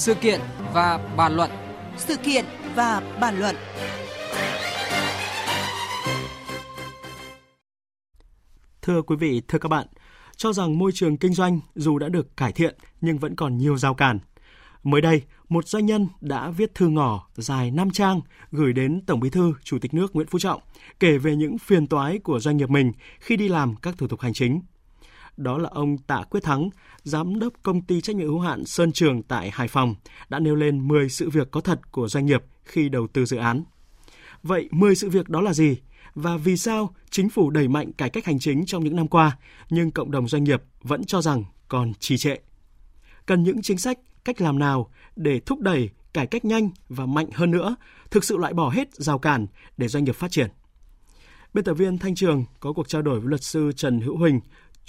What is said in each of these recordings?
Sự kiện và bàn luận. Sự kiện và bàn luận. Thưa quý vị, thưa các bạn, cho rằng môi trường kinh doanh dù đã được cải thiện nhưng vẫn còn nhiều rào cản. Mới đây, một doanh nhân đã viết thư ngỏ dài 5 trang gửi đến Tổng Bí thư Chủ tịch nước Nguyễn Phú Trọng kể về những phiền toái của doanh nghiệp mình khi đi làm các thủ tục hành chính. Đó là ông Tạ Quyết Thắng, giám đốc công ty trách nhiệm hữu hạn Sơn Trường tại Hải Phòng đã nêu lên 10 sự việc có thật của doanh nghiệp khi đầu tư dự án. Vậy 10 sự việc đó là gì? Và vì sao chính phủ đẩy mạnh cải cách hành chính trong những năm qua nhưng cộng đồng doanh nghiệp vẫn cho rằng còn trì trệ? Cần những chính sách, cách làm nào để thúc đẩy cải cách nhanh và mạnh hơn nữa, thực sự loại bỏ hết rào cản để doanh nghiệp phát triển? Biên tập viên Thanh Trường có cuộc trao đổi với luật sư Trần Hữu Huỳnh,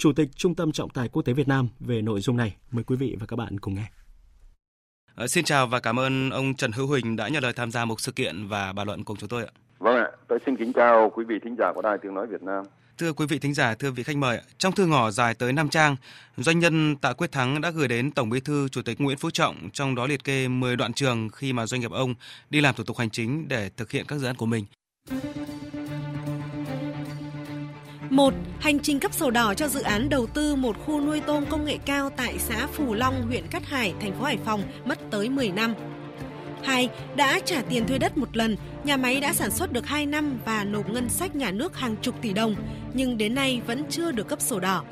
Chủ tịch Trung tâm Trọng tài Quốc tế Việt Nam về nội dung này. Mời quý vị và các bạn cùng nghe. À, xin chào và cảm ơn ông Trần Hữu Huỳnh đã nhận lời tham gia một sự kiện và bàn luận cùng chúng tôi ạ. Vâng ạ, tôi xin kính chào quý vị thính giả của Đài Tiếng Nói Việt Nam. Thưa quý vị thính giả, thưa vị khách mời, trong thư ngỏ dài tới 5 trang, doanh nhân Tạ Quyết Thắng đã gửi đến Tổng Bí thư Chủ tịch Nguyễn Phú Trọng trong đó liệt kê 10 đoạn trường khi mà doanh nghiệp ông đi làm thủ tục hành chính để thực hiện các dự án của mình. 1. Hành trình cấp sổ đỏ cho dự án đầu tư một khu nuôi tôm công nghệ cao tại xã Phù Long, huyện Cát Hải, thành phố Hải Phòng mất tới 10 năm. 2. Đã trả tiền thuê đất một lần, nhà máy đã sản xuất được 2 năm và nộp ngân sách nhà nước hàng chục tỷ đồng, nhưng đến nay vẫn chưa được cấp sổ đỏ.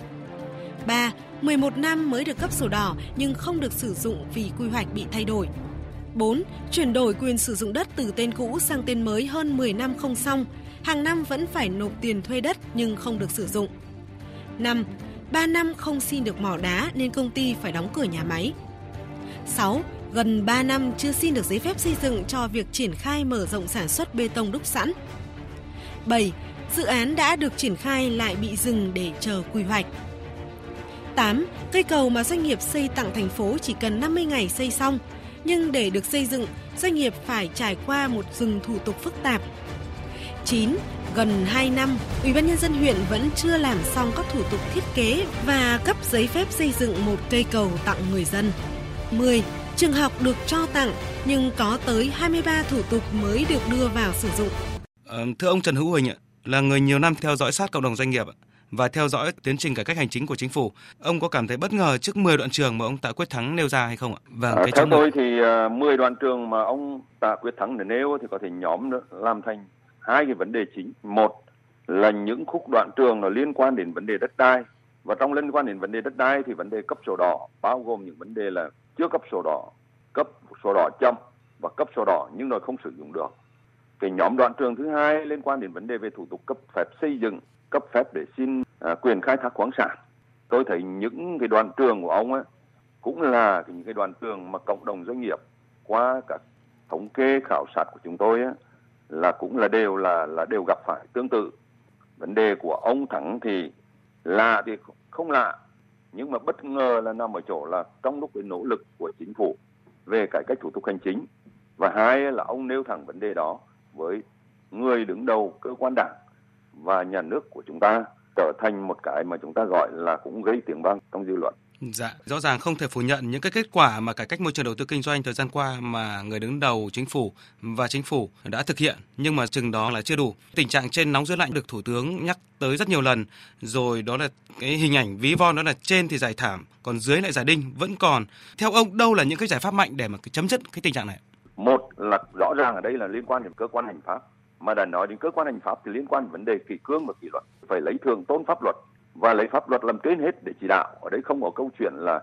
3. 11 năm mới được cấp sổ đỏ nhưng không được sử dụng vì quy hoạch bị thay đổi. 4. Chuyển đổi quyền sử dụng đất từ tên cũ sang tên mới hơn 10 năm không xong, hàng năm vẫn phải nộp tiền thuê đất nhưng không được sử dụng. 5. 3 năm không xin được mỏ đá nên công ty phải đóng cửa nhà máy. 6. Gần 3 năm chưa xin được giấy phép xây dựng cho việc triển khai mở rộng sản xuất bê tông đúc sẵn. 7. Dự án đã được triển khai lại bị dừng để chờ quy hoạch. 8. Cây cầu mà doanh nghiệp xây tặng thành phố chỉ cần 50 ngày xây xong, nhưng để được xây dựng, doanh nghiệp phải trải qua một rừng thủ tục phức tạp 9, gần 2 năm, Ủy ban nhân dân huyện vẫn chưa làm xong các thủ tục thiết kế và cấp giấy phép xây dựng một cây cầu tặng người dân. 10. Trường học được cho tặng nhưng có tới 23 thủ tục mới được đưa vào sử dụng. À, thưa ông Trần Hữu Huỳnh ạ, là người nhiều năm theo dõi sát cộng đồng doanh nghiệp và theo dõi tiến trình cải cách hành chính của chính phủ, ông có cảm thấy bất ngờ trước 10 đoạn trường mà ông Tạ Quyết Thắng nêu ra hay không ạ? Vâng, à, theo tôi thì uh, à, 10 đoạn trường mà ông Tạ Quyết Thắng để nêu thì có thể nhóm làm thành hai cái vấn đề chính. Một là những khúc đoạn trường là liên quan đến vấn đề đất đai. Và trong liên quan đến vấn đề đất đai thì vấn đề cấp sổ đỏ bao gồm những vấn đề là chưa cấp sổ đỏ cấp sổ đỏ chậm và cấp sổ đỏ nhưng rồi không sử dụng được. Cái nhóm đoạn trường thứ hai liên quan đến vấn đề về thủ tục cấp phép xây dựng cấp phép để xin à, quyền khai thác khoáng sản. Tôi thấy những cái đoạn trường của ông ấy cũng là những cái đoạn trường mà cộng đồng doanh nghiệp qua các thống kê khảo sát của chúng tôi ấy, là cũng là đều là là đều gặp phải tương tự. Vấn đề của ông thắng thì lạ thì không lạ, nhưng mà bất ngờ là nằm ở chỗ là trong lúc cái nỗ lực của chính phủ về cải cách thủ tục hành chính, và hai là ông nêu thẳng vấn đề đó với người đứng đầu cơ quan đảng và nhà nước của chúng ta, trở thành một cái mà chúng ta gọi là cũng gây tiếng vang trong dư luận. Dạ, rõ ràng không thể phủ nhận những cái kết quả mà cải cách môi trường đầu tư kinh doanh thời gian qua mà người đứng đầu chính phủ và chính phủ đã thực hiện, nhưng mà chừng đó là chưa đủ. Tình trạng trên nóng dưới lạnh được Thủ tướng nhắc tới rất nhiều lần, rồi đó là cái hình ảnh ví von đó là trên thì giải thảm, còn dưới lại giải đinh vẫn còn. Theo ông đâu là những cái giải pháp mạnh để mà chấm dứt cái tình trạng này? Một là rõ ràng ở đây là liên quan đến cơ quan hành pháp mà đã nói đến cơ quan hành pháp thì liên quan đến vấn đề kỷ cương và kỷ luật phải lấy thường tôn pháp luật và lấy pháp luật làm trên hết để chỉ đạo. Ở đây không có câu chuyện là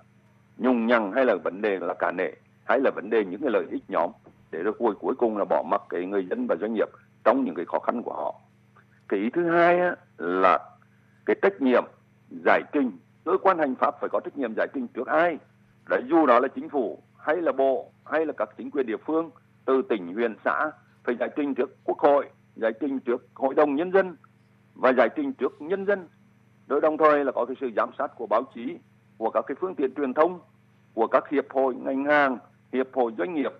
nhung nhằng hay là vấn đề là cả nệ hay là vấn đề những cái lợi ích nhóm. Để rồi cuối cuối cùng là bỏ mặc cái người dân và doanh nghiệp trong những cái khó khăn của họ. Cái ý thứ hai á, là cái trách nhiệm giải trình. Cơ quan hành pháp phải có trách nhiệm giải trình trước ai? Đấy dù đó là chính phủ hay là bộ hay là các chính quyền địa phương từ tỉnh huyện xã phải giải trình trước quốc hội giải trình trước hội đồng nhân dân và giải trình trước nhân dân rồi đồng thời là có cái sự giám sát của báo chí của các cái phương tiện truyền thông của các hiệp hội ngành hàng hiệp hội doanh nghiệp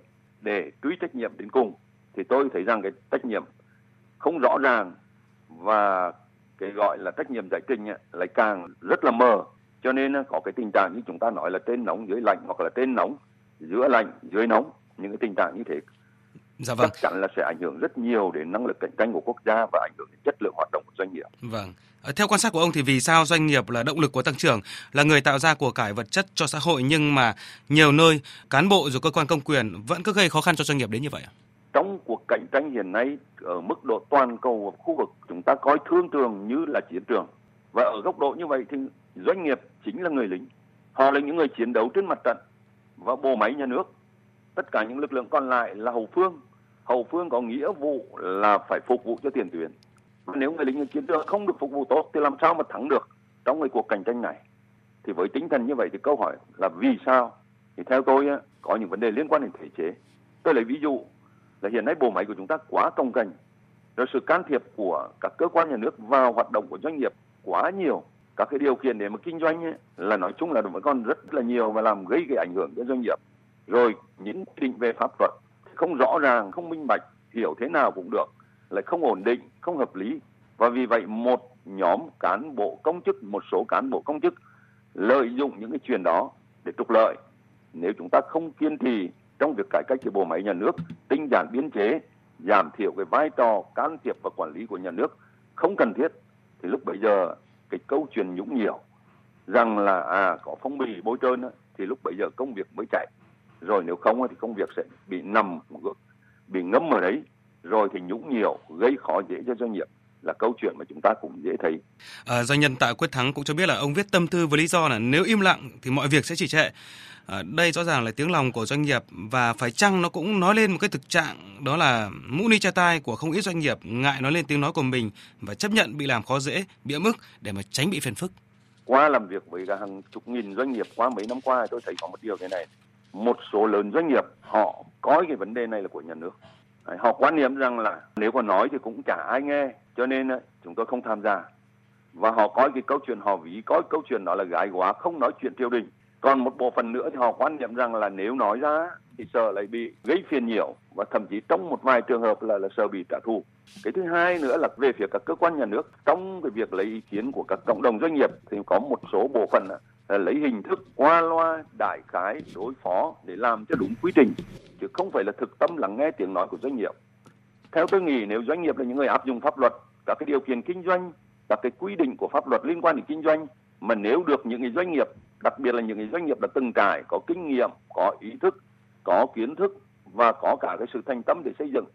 để truy trách nhiệm đến cùng. Thì tôi thấy rằng cái trách nhiệm không rõ ràng và cái gọi là trách nhiệm giải trình ấy, lại càng rất là mờ. Cho nên ờ, có cái tình trạng như chúng ta nói là trên nóng dưới lạnh hoặc là trên nóng giữa lạnh dưới nóng. Những cái tình trạng như thế Dạ vâng. chắc chắn là sẽ ảnh hưởng rất nhiều đến năng lực cạnh tranh của quốc gia và ảnh hưởng đến chất lượng hoạt động của doanh nghiệp. Vâng. Ờ, theo quan sát của ông thì vì sao doanh nghiệp là động lực của tăng trưởng, là người tạo ra của cải vật chất cho xã hội nhưng mà nhiều nơi cán bộ rồi cơ quan công quyền vẫn cứ gây khó khăn cho doanh nghiệp đến như vậy ạ? Trong cuộc cạnh tranh hiện nay ở mức độ toàn cầu và khu vực chúng ta coi thương trường như là chiến trường và ở góc độ như vậy thì doanh nghiệp chính là người lính. Họ là những người chiến đấu trên mặt trận và bộ máy nhà nước. Tất cả những lực lượng còn lại là hậu phương. Hậu phương có nghĩa vụ là phải phục vụ cho tiền tuyến. Và nếu người lính chiến trường không được phục vụ tốt thì làm sao mà thắng được trong cái cuộc cạnh tranh này? Thì với tinh thần như vậy thì câu hỏi là vì sao? Thì theo tôi á, có những vấn đề liên quan đến thể chế. Tôi lấy ví dụ là hiện nay bộ máy của chúng ta quá công cành rồi sự can thiệp của các cơ quan nhà nước vào hoạt động của doanh nghiệp quá nhiều các cái điều kiện để mà kinh doanh ấy, là nói chung là vẫn còn rất là nhiều và làm gây cái ảnh hưởng cho doanh nghiệp rồi những quy định về pháp luật không rõ ràng, không minh bạch, hiểu thế nào cũng được, lại không ổn định, không hợp lý. Và vì vậy, một nhóm cán bộ công chức, một số cán bộ công chức lợi dụng những cái chuyện đó để trục lợi. Nếu chúng ta không kiên trì trong việc cải cách cái bộ máy nhà nước, tinh giản biên chế, giảm thiểu cái vai trò can thiệp và quản lý của nhà nước không cần thiết, thì lúc bây giờ cái câu chuyện nhũng nhiễu rằng là à có phong bì bôi trơn thì lúc bây giờ công việc mới chạy rồi nếu không thì công việc sẽ bị nằm bị ngâm ở đấy rồi thì nhũng nhiễu gây khó dễ cho doanh nghiệp là câu chuyện mà chúng ta cũng dễ thấy. À, doanh nhân Tạ Quyết Thắng cũng cho biết là ông viết tâm thư với lý do là nếu im lặng thì mọi việc sẽ trì trệ. À, đây rõ ràng là tiếng lòng của doanh nghiệp và phải chăng nó cũng nói lên một cái thực trạng đó là mũ ni cha tai của không ít doanh nghiệp ngại nói lên tiếng nói của mình và chấp nhận bị làm khó dễ, bị ấm ức để mà tránh bị phiền phức. Qua làm việc với hàng chục nghìn doanh nghiệp qua mấy năm qua tôi thấy có một điều thế này. Một số lớn doanh nghiệp, họ coi cái vấn đề này là của nhà nước. Họ quan niệm rằng là nếu còn nói thì cũng chả ai nghe, cho nên ờ, chúng tôi không tham gia. Và họ coi cái câu chuyện, họ ví coi câu chuyện đó là gái quá, không nói chuyện triều đình. Còn một bộ phận nữa thì họ quan niệm rằng là nếu nói ra thì sợ lại bị gây phiền nhiễu và thậm chí trong một vài trường hợp là là sợ bị trả thù. Cái thứ hai nữa là về phía các cơ quan nhà nước, trong cái việc lấy ý kiến của các cộng đồng doanh nghiệp thì có một số bộ phận ờ, Ờ, lấy hình thức qua loa đại khái đối phó để làm cho đúng quy trình chứ không phải là thực tâm lắng nghe tiếng nói của doanh nghiệp. Theo tôi nghĩ nếu doanh nghiệp là những người áp dụng pháp luật các cái điều kiện kinh doanh các cái quy định của pháp luật liên quan đến kinh doanh mà nếu được những cái doanh nghiệp đặc biệt là những cái doanh nghiệp đã từng trải có kinh nghiệm có ý thức có kiến thức và có cả cái sự thành tâm để xây dựng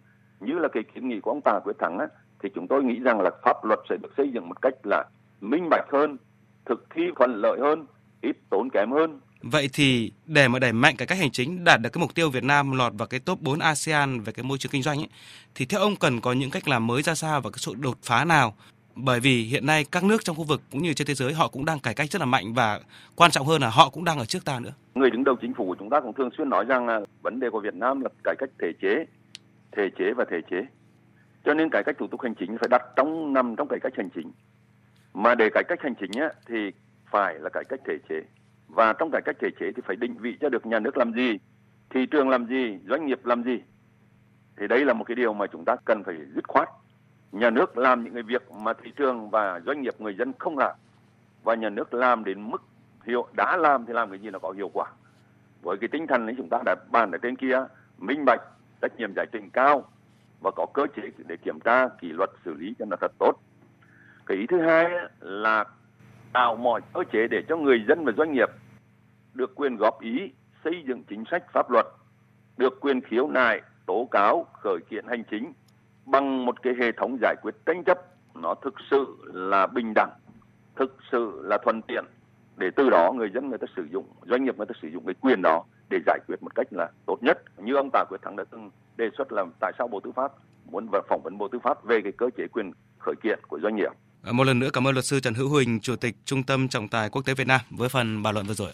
như là cái kiến nghị của ông Tạ Quyết Thắng á, thì chúng tôi nghĩ rằng là pháp luật sẽ được xây dựng một cách là minh bạch hơn thực thi thuận lợi hơn ít tốn kém hơn Vậy thì để mà đẩy mạnh cải cách hành chính đạt được cái mục tiêu Việt Nam lọt vào cái top 4 ASEAN về cái môi trường kinh doanh ấy, thì theo ông cần có những cách làm mới ra sao và cái sự đột phá nào? Bởi vì hiện nay các nước trong khu vực cũng như trên thế giới họ cũng đang cải cách rất là mạnh và quan trọng hơn là họ cũng đang ở trước ta nữa. Người đứng đầu chính phủ của chúng ta cũng thường xuyên nói rằng là vấn đề của Việt Nam là cải cách thể chế, thể chế và thể chế. Cho nên cải cách thủ tục hành chính phải đặt trong nằm trong cải cách hành chính. Mà để cải cách hành chính á, thì phải là cải cách thể chế. Và trong cải cách thể chế thì phải định vị cho được nhà nước làm gì, thị trường làm gì, doanh nghiệp làm gì. Thì đấy là một cái điều mà chúng ta cần phải dứt khoát. Nhà nước làm những cái việc mà thị trường và doanh nghiệp, người dân không làm. Và nhà nước làm đến mức hiệu, đã làm thì làm cái gì nó có hiệu quả. Với cái tinh thần ấy chúng ta đã bàn ở trên kia, minh bạch, trách nhiệm giải trình cao và có cơ chế để kiểm tra, kỷ luật, xử lý cho nó thật tốt. Cái ý thứ hai là tạo mọi cơ chế để cho người dân và doanh nghiệp được quyền góp ý xây dựng chính sách pháp luật, được quyền khiếu nại, tố cáo, khởi kiện hành chính bằng một cái hệ thống giải quyết tranh chấp nó thực sự là bình đẳng, thực sự là thuận tiện để từ đó người dân người ta sử dụng, doanh nghiệp người ta sử dụng cái quyền đó để giải quyết một cách là tốt nhất. Như ông Tạ Quyết Thắng đã từng đề xuất là tại sao Bộ Tư pháp muốn phỏng vấn Bộ Tư pháp về cái cơ chế quyền khởi kiện của doanh nghiệp. Một lần nữa cảm ơn luật sư Trần Hữu Huỳnh, Chủ tịch Trung tâm Trọng tài Quốc tế Việt Nam với phần bàn luận vừa rồi.